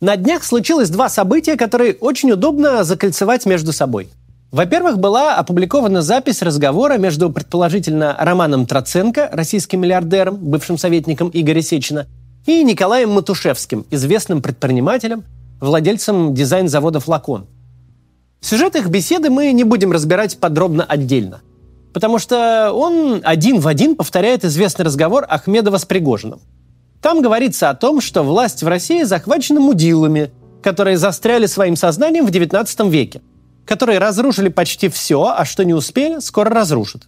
На днях случилось два события, которые очень удобно закольцевать между собой. Во-первых, была опубликована запись разговора между, предположительно, Романом Троценко, российским миллиардером, бывшим советником Игоря Сечина, и Николаем Матушевским, известным предпринимателем, владельцем дизайн-завода «Флакон». Сюжет их беседы мы не будем разбирать подробно отдельно, потому что он один в один повторяет известный разговор Ахмедова с Пригожиным. Там говорится о том, что власть в России захвачена мудилами, которые застряли своим сознанием в XIX веке, которые разрушили почти все, а что не успели, скоро разрушат.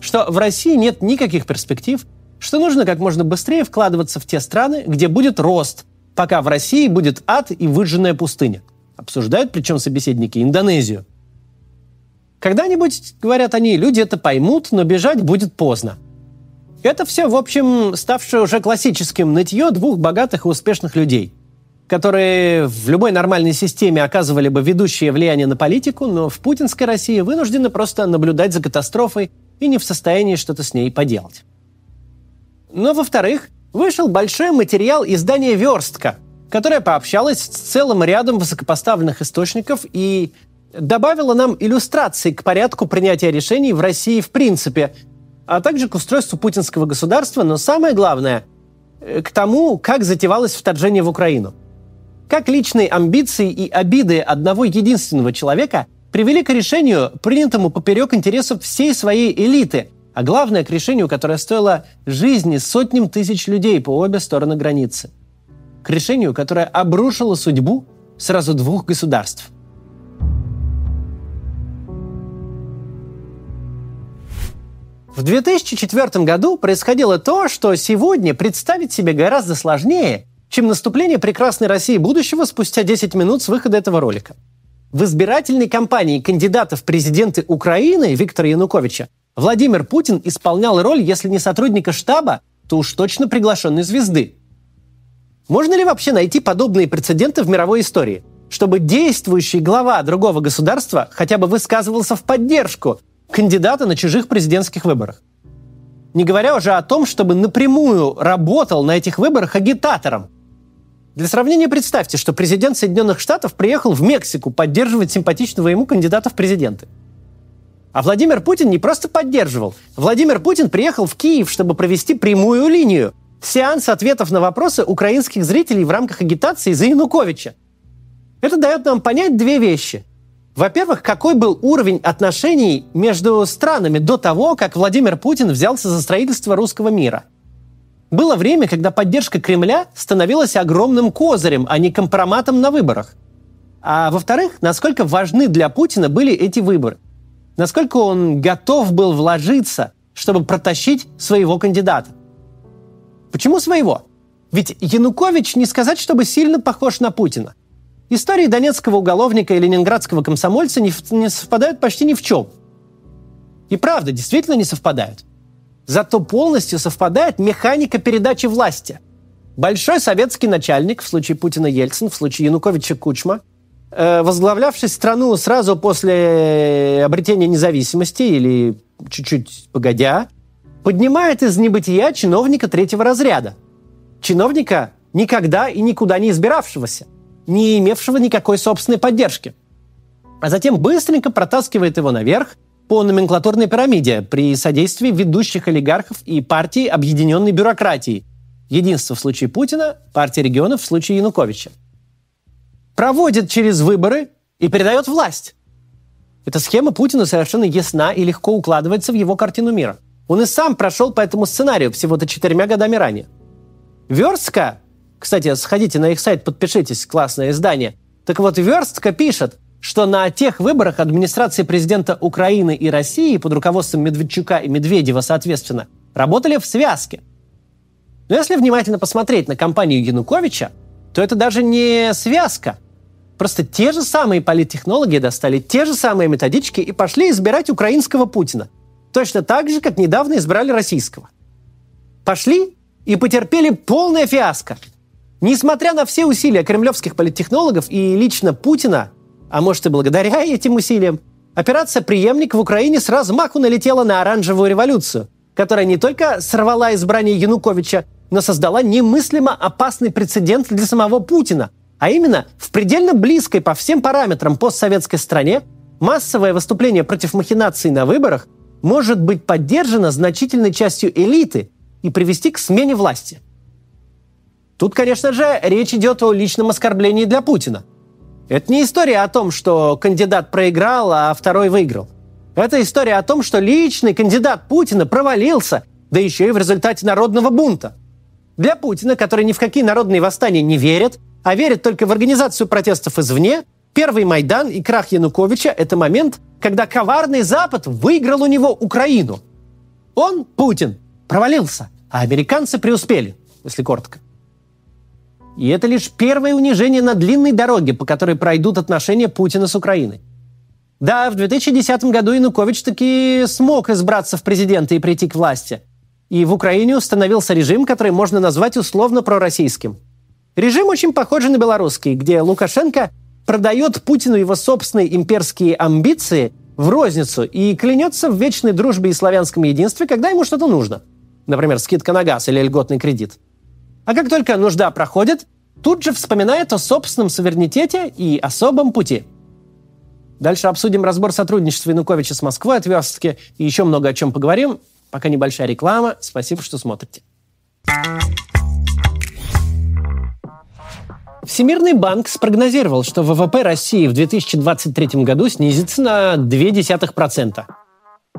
Что в России нет никаких перспектив, что нужно как можно быстрее вкладываться в те страны, где будет рост, пока в России будет ад и выжженная пустыня. Обсуждают, причем собеседники, Индонезию. Когда-нибудь, говорят они, люди это поймут, но бежать будет поздно. Это все, в общем, ставшее уже классическим нытье двух богатых и успешных людей, которые в любой нормальной системе оказывали бы ведущее влияние на политику, но в путинской России вынуждены просто наблюдать за катастрофой и не в состоянии что-то с ней поделать. Но, во-вторых, вышел большой материал издания «Верстка», которая пообщалась с целым рядом высокопоставленных источников и добавила нам иллюстрации к порядку принятия решений в России в принципе, а также к устройству путинского государства, но самое главное э, – к тому, как затевалось вторжение в Украину. Как личные амбиции и обиды одного единственного человека привели к решению, принятому поперек интересов всей своей элиты, а главное – к решению, которое стоило жизни сотням тысяч людей по обе стороны границы – к решению, которое обрушило судьбу сразу двух государств. В 2004 году происходило то, что сегодня представить себе гораздо сложнее, чем наступление прекрасной России будущего спустя 10 минут с выхода этого ролика. В избирательной кампании кандидата в президенты Украины Виктора Януковича Владимир Путин исполнял роль, если не сотрудника штаба, то уж точно приглашенной звезды. Можно ли вообще найти подобные прецеденты в мировой истории? Чтобы действующий глава другого государства хотя бы высказывался в поддержку кандидата на чужих президентских выборах. Не говоря уже о том, чтобы напрямую работал на этих выборах агитатором. Для сравнения представьте, что президент Соединенных Штатов приехал в Мексику поддерживать симпатичного ему кандидата в президенты. А Владимир Путин не просто поддерживал. Владимир Путин приехал в Киев, чтобы провести прямую линию сеанс ответов на вопросы украинских зрителей в рамках агитации за Януковича. Это дает нам понять две вещи. Во-первых, какой был уровень отношений между странами до того, как Владимир Путин взялся за строительство русского мира. Было время, когда поддержка Кремля становилась огромным козырем, а не компроматом на выборах. А во-вторых, насколько важны для Путина были эти выборы. Насколько он готов был вложиться, чтобы протащить своего кандидата. Почему своего? Ведь Янукович не сказать, чтобы сильно похож на Путина. Истории донецкого уголовника и ленинградского комсомольца не, не совпадают почти ни в чем. И правда, действительно не совпадают. Зато полностью совпадает механика передачи власти. Большой советский начальник, в случае Путина Ельцин, в случае Януковича Кучма, э, возглавлявший страну сразу после обретения независимости или чуть-чуть погодя, поднимает из небытия чиновника третьего разряда. Чиновника, никогда и никуда не избиравшегося, не имевшего никакой собственной поддержки. А затем быстренько протаскивает его наверх по номенклатурной пирамиде при содействии ведущих олигархов и партии объединенной бюрократии. Единство в случае Путина, партия регионов в случае Януковича. Проводит через выборы и передает власть. Эта схема Путина совершенно ясна и легко укладывается в его картину мира – он и сам прошел по этому сценарию всего-то четырьмя годами ранее. Верстка, кстати, сходите на их сайт, подпишитесь, классное издание. Так вот, Верстка пишет, что на тех выборах администрации президента Украины и России под руководством Медведчука и Медведева, соответственно, работали в связке. Но если внимательно посмотреть на кампанию Януковича, то это даже не связка. Просто те же самые политтехнологи достали те же самые методички и пошли избирать украинского Путина – Точно так же, как недавно избрали российского. Пошли и потерпели полное фиаско. Несмотря на все усилия кремлевских политтехнологов и лично Путина, а может и благодаря этим усилиям, операция «Преемник» в Украине с размаху налетела на оранжевую революцию, которая не только сорвала избрание Януковича, но создала немыслимо опасный прецедент для самого Путина, А именно, в предельно близкой по всем параметрам постсоветской стране массовое выступление против махинаций на выборах может быть поддержано значительной частью элиты и привести к смене власти. Тут, конечно же, речь идет о личном оскорблении для Путина. Это не история о том, что кандидат проиграл, а второй выиграл. Это история о том, что личный кандидат Путина провалился, да еще и в результате народного бунта. Для Путина, который ни в какие народные восстания не верит, а верит только в организацию протестов извне, первый Майдан и крах Януковича – это момент, когда коварный Запад выиграл у него Украину. Он, Путин, провалился, а американцы преуспели, если коротко. И это лишь первое унижение на длинной дороге, по которой пройдут отношения Путина с Украиной. Да, в 2010 году Янукович таки смог избраться в президенты и прийти к власти. И в Украине установился режим, который можно назвать условно пророссийским. Режим очень похож на белорусский, где Лукашенко продает Путину его собственные имперские амбиции в розницу и клянется в вечной дружбе и славянском единстве, когда ему что-то нужно. Например, скидка на газ или льготный кредит. А как только нужда проходит, тут же вспоминает о собственном суверенитете и особом пути. Дальше обсудим разбор сотрудничества Януковича с Москвой от верстки и еще много о чем поговорим. Пока небольшая реклама. Спасибо, что смотрите. Всемирный банк спрогнозировал, что ВВП России в 2023 году снизится на 0,2%.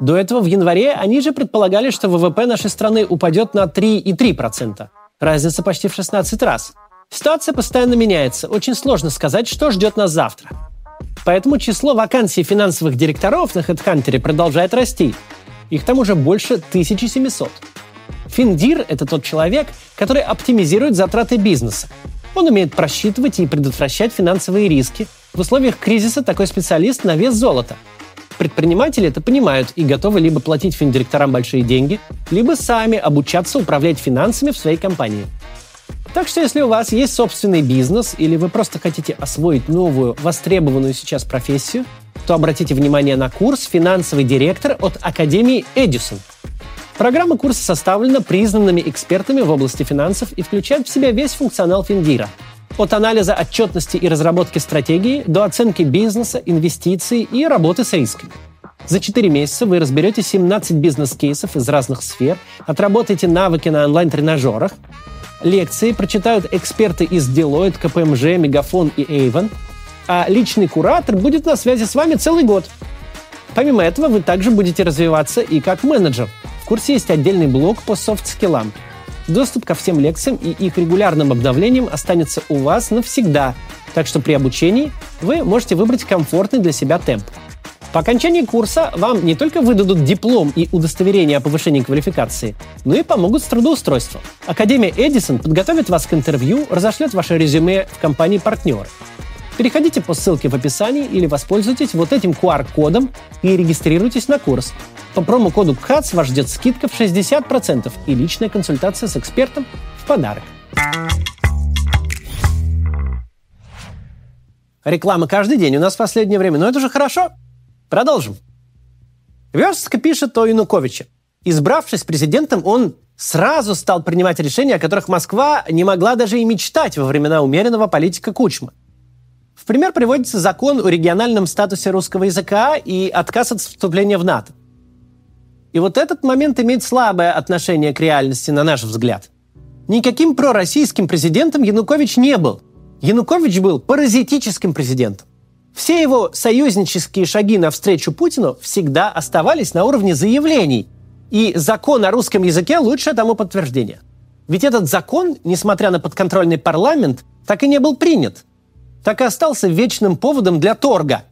До этого в январе они же предполагали, что ВВП нашей страны упадет на 3,3%. Разница почти в 16 раз. Ситуация постоянно меняется. Очень сложно сказать, что ждет нас завтра. Поэтому число вакансий финансовых директоров на HeadHunter продолжает расти. Их там уже больше 1700. Финдир – это тот человек, который оптимизирует затраты бизнеса. Он умеет просчитывать и предотвращать финансовые риски. В условиях кризиса такой специалист на вес золота. Предприниматели это понимают и готовы либо платить финдиректорам большие деньги, либо сами обучаться управлять финансами в своей компании. Так что если у вас есть собственный бизнес или вы просто хотите освоить новую, востребованную сейчас профессию, то обратите внимание на курс «Финансовый директор» от Академии Эдисон. Программа курса составлена признанными экспертами в области финансов и включает в себя весь функционал Финдира. От анализа отчетности и разработки стратегии до оценки бизнеса, инвестиций и работы с рисками. За 4 месяца вы разберете 17 бизнес-кейсов из разных сфер, отработаете навыки на онлайн-тренажерах, Лекции прочитают эксперты из Deloitte, КПМЖ, Мегафон и Avon, а личный куратор будет на связи с вами целый год. Помимо этого, вы также будете развиваться и как менеджер. В курсе есть отдельный блок по софт-скиллам. Доступ ко всем лекциям и их регулярным обновлениям останется у вас навсегда, так что при обучении вы можете выбрать комфортный для себя темп. По окончании курса вам не только выдадут диплом и удостоверение о повышении квалификации, но и помогут с трудоустройством. Академия Эдисон подготовит вас к интервью, разошлет ваше резюме в компании партнер. Переходите по ссылке в описании или воспользуйтесь вот этим QR-кодом и регистрируйтесь на курс. По промокоду КХАЦ вас ждет скидка в 60% и личная консультация с экспертом в подарок. Реклама каждый день у нас в последнее время, но это же хорошо. Продолжим. Верстка пишет о Януковиче. Избравшись президентом, он сразу стал принимать решения, о которых Москва не могла даже и мечтать во времена умеренного политика Кучма. В пример приводится закон о региональном статусе русского языка и отказ от вступления в НАТО. И вот этот момент имеет слабое отношение к реальности, на наш взгляд. Никаким пророссийским президентом Янукович не был. Янукович был паразитическим президентом. Все его союзнические шаги навстречу Путину всегда оставались на уровне заявлений. И закон о русском языке лучшее тому подтверждение. Ведь этот закон, несмотря на подконтрольный парламент, так и не был принят. Так и остался вечным поводом для торга.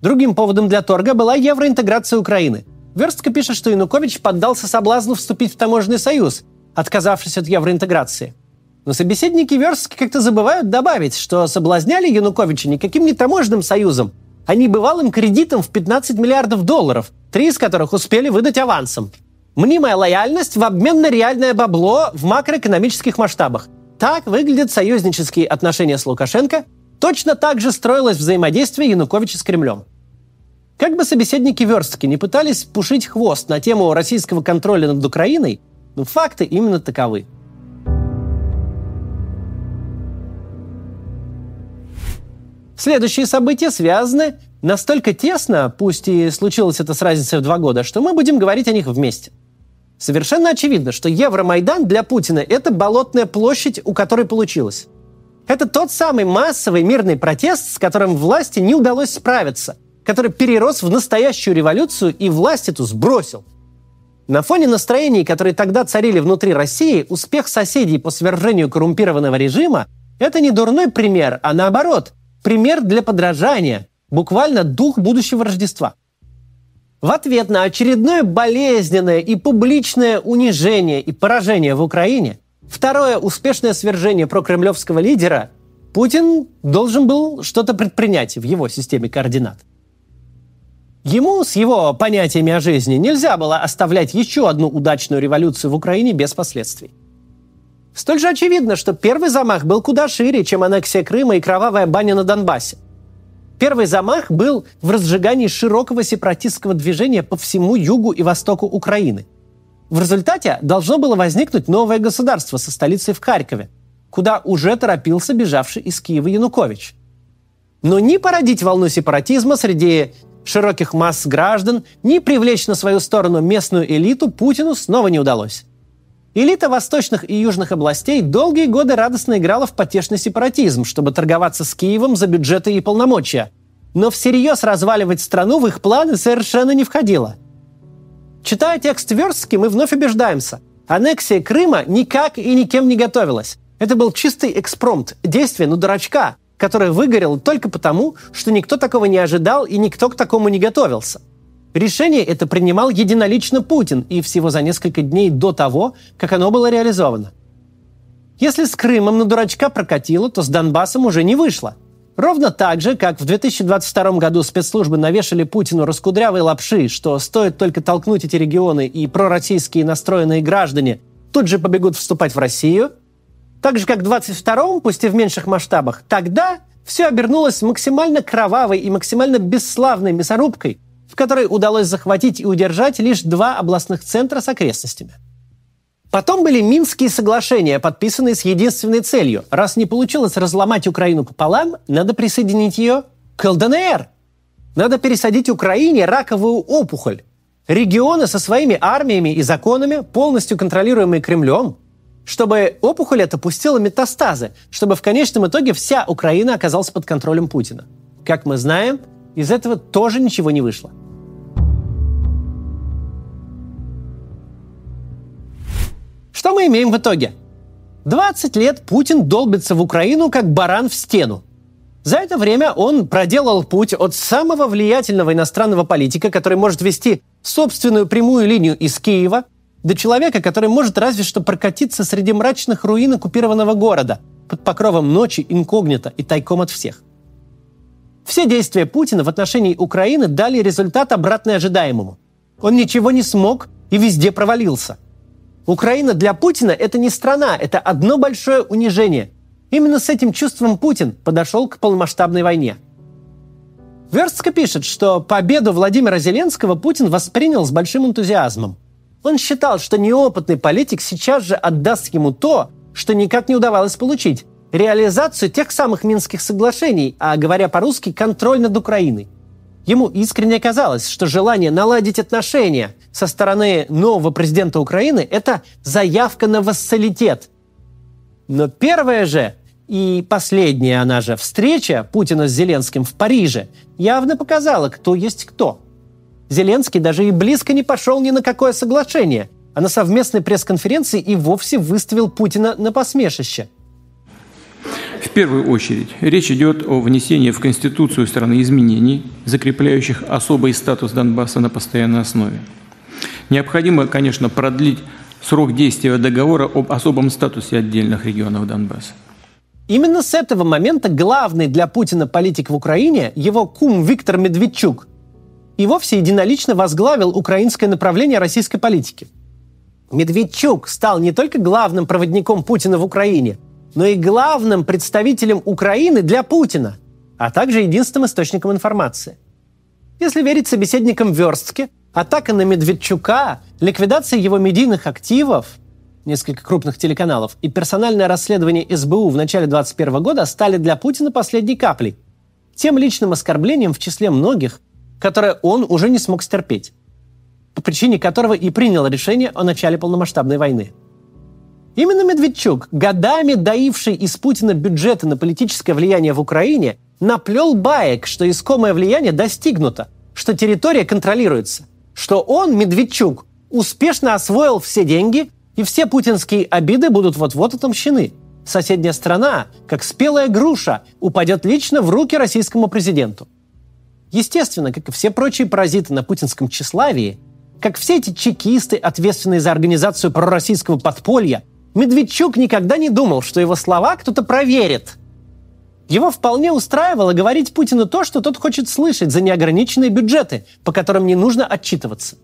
Другим поводом для торга была евроинтеграция Украины. Верстка пишет, что Янукович поддался соблазну вступить в таможенный союз, отказавшись от евроинтеграции – но собеседники Верстки как-то забывают добавить, что соблазняли Януковича никаким не таможенным союзом, а небывалым кредитом в 15 миллиардов долларов, три из которых успели выдать авансом. Мнимая лояльность в обмен на реальное бабло в макроэкономических масштабах. Так выглядят союзнические отношения с Лукашенко. Точно так же строилось взаимодействие Януковича с Кремлем. Как бы собеседники Верстки не пытались пушить хвост на тему российского контроля над Украиной, но факты именно таковы – Следующие события связаны настолько тесно, пусть и случилось это с разницей в два года, что мы будем говорить о них вместе. Совершенно очевидно, что Евромайдан для Путина – это болотная площадь, у которой получилось. Это тот самый массовый мирный протест, с которым власти не удалось справиться, который перерос в настоящую революцию и власть эту сбросил. На фоне настроений, которые тогда царили внутри России, успех соседей по свержению коррумпированного режима – это не дурной пример, а наоборот, пример для подражания, буквально дух будущего Рождества – в ответ на очередное болезненное и публичное унижение и поражение в Украине, второе успешное свержение прокремлевского лидера, Путин должен был что-то предпринять в его системе координат. Ему с его понятиями о жизни нельзя было оставлять еще одну удачную революцию в Украине без последствий. Столь же очевидно, что первый замах был куда шире, чем аннексия Крыма и кровавая баня на Донбассе – Первый замах был в разжигании широкого сепаратистского движения по всему югу и востоку Украины. В результате должно было возникнуть новое государство со столицей в Харькове, куда уже торопился бежавший из Киева Янукович. Но ни породить волну сепаратизма среди широких масс граждан, ни привлечь на свою сторону местную элиту Путину снова не удалось. Элита восточных и южных областей долгие годы радостно играла в потешный сепаратизм, чтобы торговаться с Киевом за бюджеты и полномочия. Но всерьез разваливать страну в их планы совершенно не входило. Читая текст Верстки, мы вновь убеждаемся. Аннексия Крыма никак и никем не готовилась. Это был чистый экспромт, действие ну дурачка, которое выгорело только потому, что никто такого не ожидал и никто к такому не готовился – Решение это принимал единолично Путин и всего за несколько дней до того, как оно было реализовано. Если с Крымом на дурачка прокатило, то с Донбассом уже не вышло. Ровно так же, как в 2022 году спецслужбы навешали Путину раскудрявые лапши, что стоит только толкнуть эти регионы и пророссийские настроенные граждане тут же побегут вступать в Россию, так же, как в 22-м, пусть и в меньших масштабах, тогда все обернулось максимально кровавой и максимально бесславной мясорубкой – в которой удалось захватить и удержать лишь два областных центра с окрестностями. Потом были Минские соглашения, подписанные с единственной целью. Раз не получилось разломать Украину пополам, надо присоединить ее к ЛДНР. Надо пересадить Украине раковую опухоль. Регионы со своими армиями и законами, полностью контролируемые Кремлем, чтобы опухоль эта пустила метастазы, чтобы в конечном итоге вся Украина оказалась под контролем Путина. Как мы знаем, из этого тоже ничего не вышло. Что мы имеем в итоге? 20 лет Путин долбится в Украину как баран в стену. За это время он проделал путь от самого влиятельного иностранного политика, который может вести собственную прямую линию из Киева, до человека, который может разве что прокатиться среди мрачных руин оккупированного города под покровом ночи инкогнито и тайком от всех. Все действия Путина в отношении Украины дали результат обратный ожидаемому. Он ничего не смог и везде провалился – Украина для Путина – это не страна, это одно большое унижение. Именно с этим чувством Путин подошел к полномасштабной войне. Верстка пишет, что победу Владимира Зеленского Путин воспринял с большим энтузиазмом. Он считал, что неопытный политик сейчас же отдаст ему то, что никак не удавалось получить – реализацию тех самых Минских соглашений, а говоря по-русски, контроль над Украиной – Ему искренне казалось, что желание наладить отношения со стороны нового президента Украины – это заявка на вассалитет. Но первая же и последняя она же встреча Путина с Зеленским в Париже явно показала, кто есть кто. Зеленский даже и близко не пошел ни на какое соглашение, а на совместной пресс-конференции и вовсе выставил Путина на посмешище – в первую очередь речь идет о внесении в Конституцию страны изменений, закрепляющих особый статус Донбасса на постоянной основе. Необходимо, конечно, продлить срок действия договора об особом статусе отдельных регионов Донбасса. Именно с этого момента главный для Путина политик в Украине, его кум Виктор Медведчук, и вовсе единолично возглавил украинское направление российской политики. Медведчук стал не только главным проводником Путина в Украине – но и главным представителем Украины для Путина, а также единственным источником информации. Если верить собеседникам Верстке, атака на Медведчука, ликвидация его медийных активов, несколько крупных телеканалов и персональное расследование СБУ в начале 2021 года стали для Путина последней каплей. тем личным оскорблением в числе многих, которое он уже не смог стерпеть, по причине которого и принял решение о начале полномасштабной войны. Именно Медведчук, годами доивший из Путина бюджеты на политическое влияние в Украине, наплел баек, что искомое влияние достигнуто, что территория контролируется, что он, Медведчук, успешно освоил все деньги и все путинские обиды будут вот-вот отомщены. Соседняя страна, как спелая груша, упадет лично в руки российскому президенту. Естественно, как и все прочие паразиты на путинском тщеславии, как все эти чекисты, ответственные за организацию пророссийского подполья, Медведчук никогда не думал, что его слова кто-то проверит. Его вполне устраивало говорить Путину то, что тот хочет слышать за неограниченные бюджеты, по которым не нужно отчитываться.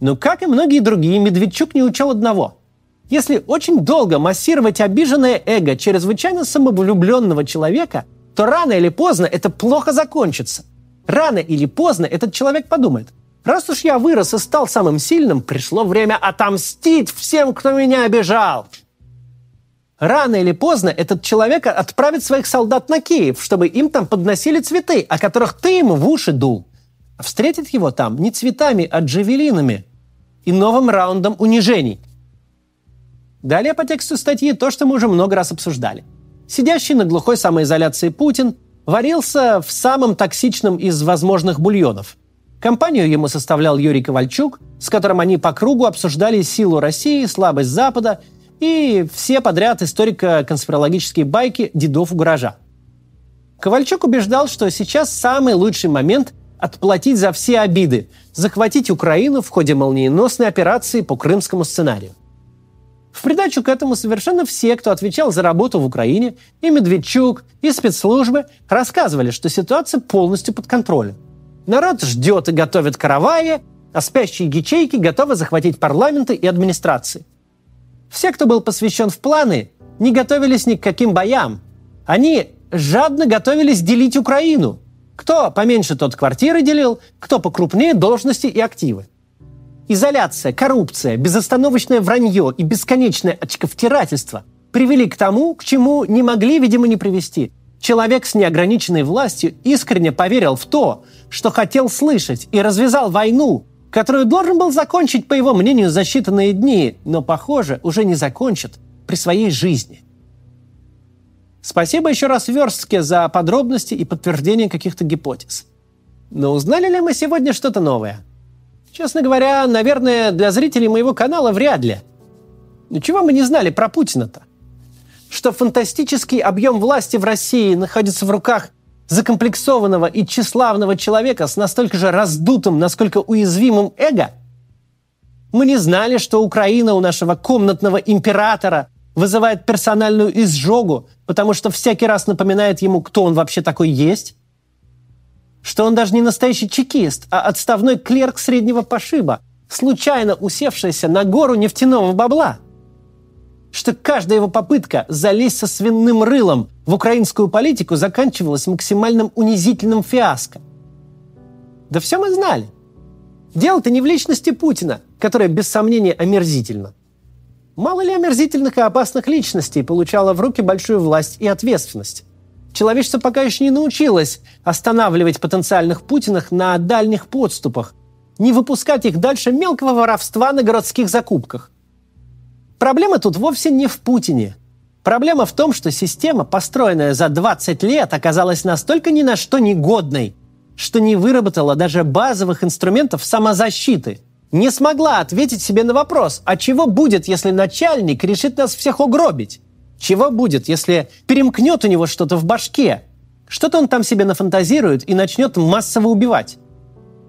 Но, как и многие другие, Медведчук не учел одного. Если очень долго массировать обиженное эго чрезвычайно самовлюбленного человека, то рано или поздно это плохо закончится. Рано или поздно этот человек подумает, раз уж я вырос и стал самым сильным, пришло время отомстить всем, кто меня обижал. Рано или поздно этот человек отправит своих солдат на Киев, чтобы им там подносили цветы, о которых ты ему в уши дул. А встретит его там не цветами, а джавелинами и новым раундом унижений. Далее по тексту статьи то, что мы уже много раз обсуждали. Сидящий на глухой самоизоляции Путин варился в самом токсичном из возможных бульонов. Компанию ему составлял Юрий Ковальчук, с которым они по кругу обсуждали силу России, слабость Запада – и все подряд историко-конспирологические байки дедов у гаража. Ковальчук убеждал, что сейчас самый лучший момент отплатить за все обиды, захватить Украину в ходе молниеносной операции по крымскому сценарию. В придачу к этому совершенно все, кто отвечал за работу в Украине, и Медведчук, и спецслужбы, рассказывали, что ситуация полностью под контролем. Народ ждет и готовит каравайи, а спящие ячейки готовы захватить парламенты и администрации. Все, кто был посвящен в планы, не готовились ни к каким боям. Они жадно готовились делить Украину. Кто поменьше, тот квартиры делил, кто покрупнее должности и активы. Изоляция, коррупция, безостановочное вранье и бесконечное очковтирательство привели к тому, к чему не могли, видимо, не привести. Человек с неограниченной властью искренне поверил в то, что хотел слышать, и развязал войну, которую должен был закончить, по его мнению, за считанные дни, но, похоже, уже не закончит при своей жизни. Спасибо еще раз Верстке за подробности и подтверждение каких-то гипотез. Но узнали ли мы сегодня что-то новое? Честно говоря, наверное, для зрителей моего канала вряд ли. Но чего мы не знали про Путина-то? Что фантастический объем власти в России находится в руках закомплексованного и тщеславного человека с настолько же раздутым, насколько уязвимым эго? Мы не знали, что Украина у нашего комнатного императора вызывает персональную изжогу, потому что всякий раз напоминает ему, кто он вообще такой есть? Что он даже не настоящий чекист, а отставной клерк среднего пошиба, случайно усевшийся на гору нефтяного бабла – что каждая его попытка залезть со свиным рылом в украинскую политику заканчивалась максимальным унизительным фиаско. Да все мы знали. Дело-то не в личности Путина, которая без сомнения омерзительна. Мало ли омерзительных и опасных личностей получала в руки большую власть и ответственность. Человечество пока еще не научилось останавливать потенциальных Путинах на дальних подступах, не выпускать их дальше мелкого воровства на городских закупках. Проблема тут вовсе не в Путине. Проблема в том, что система, построенная за 20 лет, оказалась настолько ни на что негодной, что не выработала даже базовых инструментов самозащиты. Не смогла ответить себе на вопрос, а чего будет, если начальник решит нас всех угробить? Чего будет, если перемкнет у него что-то в башке? Что-то он там себе нафантазирует и начнет массово убивать.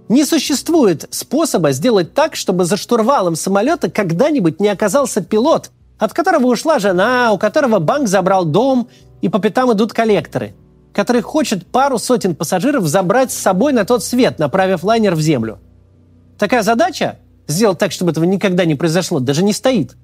Не существует способа сделать так, чтобы за штурвалом самолета когда-нибудь не оказался пилот, от которого ушла жена, у которого банк забрал дом, и по пятам идут коллекторы, который хочет пару сотен пассажиров забрать с собой на тот свет, направив лайнер в землю. Такая задача – сделать так, чтобы этого никогда не произошло, даже не стоит.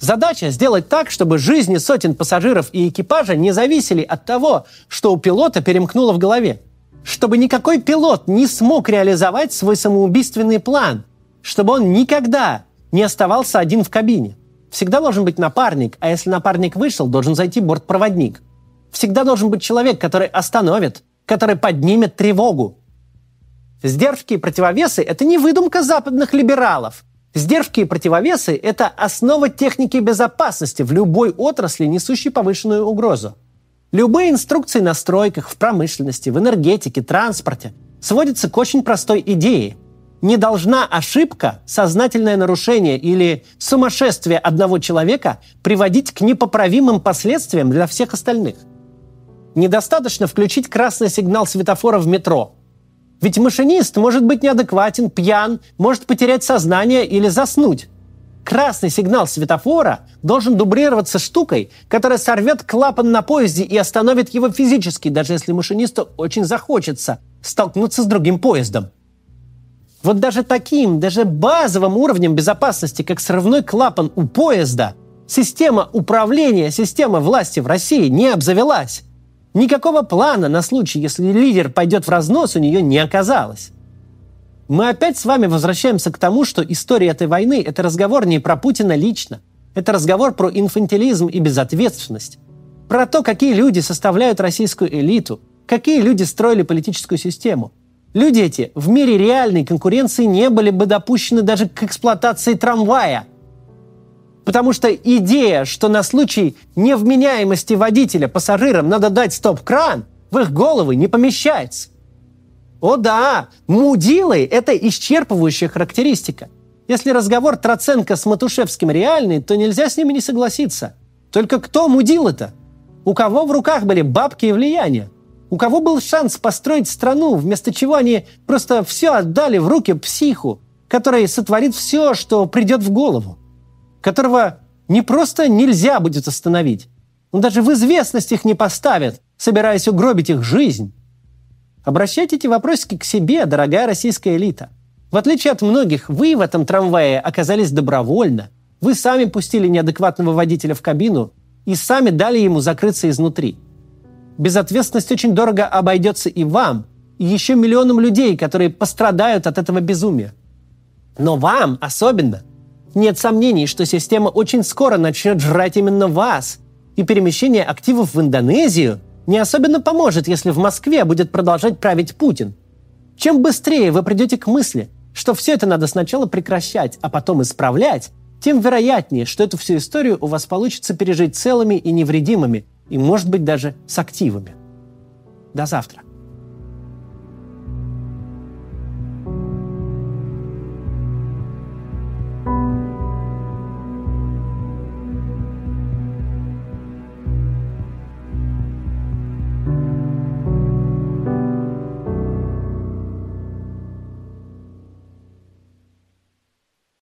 Задача – сделать так, чтобы жизни сотен пассажиров и экипажа не зависели от того, что у пилота перемкнуло в голове чтобы никакой пилот не смог реализовать свой самоубийственный план, чтобы он никогда не оставался один в кабине. Всегда должен быть напарник, а если напарник вышел, должен зайти бортпроводник. Всегда должен быть человек, который остановит, который поднимет тревогу. Сдержки и противовесы – это не выдумка западных либералов. Сдержки и противовесы – это основа техники безопасности в любой отрасли, несущей повышенную угрозу. Любые инструкции на стройках, в промышленности, в энергетике, транспорте сводятся к очень простой идее. Не должна ошибка, сознательное нарушение или сумасшествие одного человека приводить к непоправимым последствиям для всех остальных. Недостаточно включить красный сигнал светофора в метро. Ведь машинист может быть неадекватен, пьян, может потерять сознание или заснуть красный сигнал светофора должен дублироваться штукой, которая сорвет клапан на поезде и остановит его физически, даже если машинисту очень захочется столкнуться с другим поездом. Вот даже таким, даже базовым уровнем безопасности, как срывной клапан у поезда, система управления, система власти в России не обзавелась. Никакого плана на случай, если лидер пойдет в разнос, у нее не оказалось. Мы опять с вами возвращаемся к тому, что история этой войны – это разговор не про Путина лично. Это разговор про инфантилизм и безответственность. Про то, какие люди составляют российскую элиту, какие люди строили политическую систему. Люди эти в мире реальной конкуренции не были бы допущены даже к эксплуатации трамвая. Потому что идея, что на случай невменяемости водителя пассажирам надо дать стоп-кран, в их головы не помещается. О да, мудилы – это исчерпывающая характеристика. Если разговор Троценко с Матушевским реальный, то нельзя с ними не согласиться. Только кто мудил это? У кого в руках были бабки и влияние? У кого был шанс построить страну, вместо чего они просто все отдали в руки психу, который сотворит все, что придет в голову? Которого не просто нельзя будет остановить, он даже в известность их не поставит, собираясь угробить их жизнь. Обращайте эти вопросики к себе, дорогая российская элита. В отличие от многих, вы в этом трамвае оказались добровольно. Вы сами пустили неадекватного водителя в кабину и сами дали ему закрыться изнутри. Безответственность очень дорого обойдется и вам, и еще миллионам людей, которые пострадают от этого безумия. Но вам особенно. Нет сомнений, что система очень скоро начнет жрать именно вас, и перемещение активов в Индонезию – не особенно поможет, если в Москве будет продолжать править Путин. Чем быстрее вы придете к мысли, что все это надо сначала прекращать, а потом исправлять, тем вероятнее, что эту всю историю у вас получится пережить целыми и невредимыми, и, может быть, даже с активами. До завтра.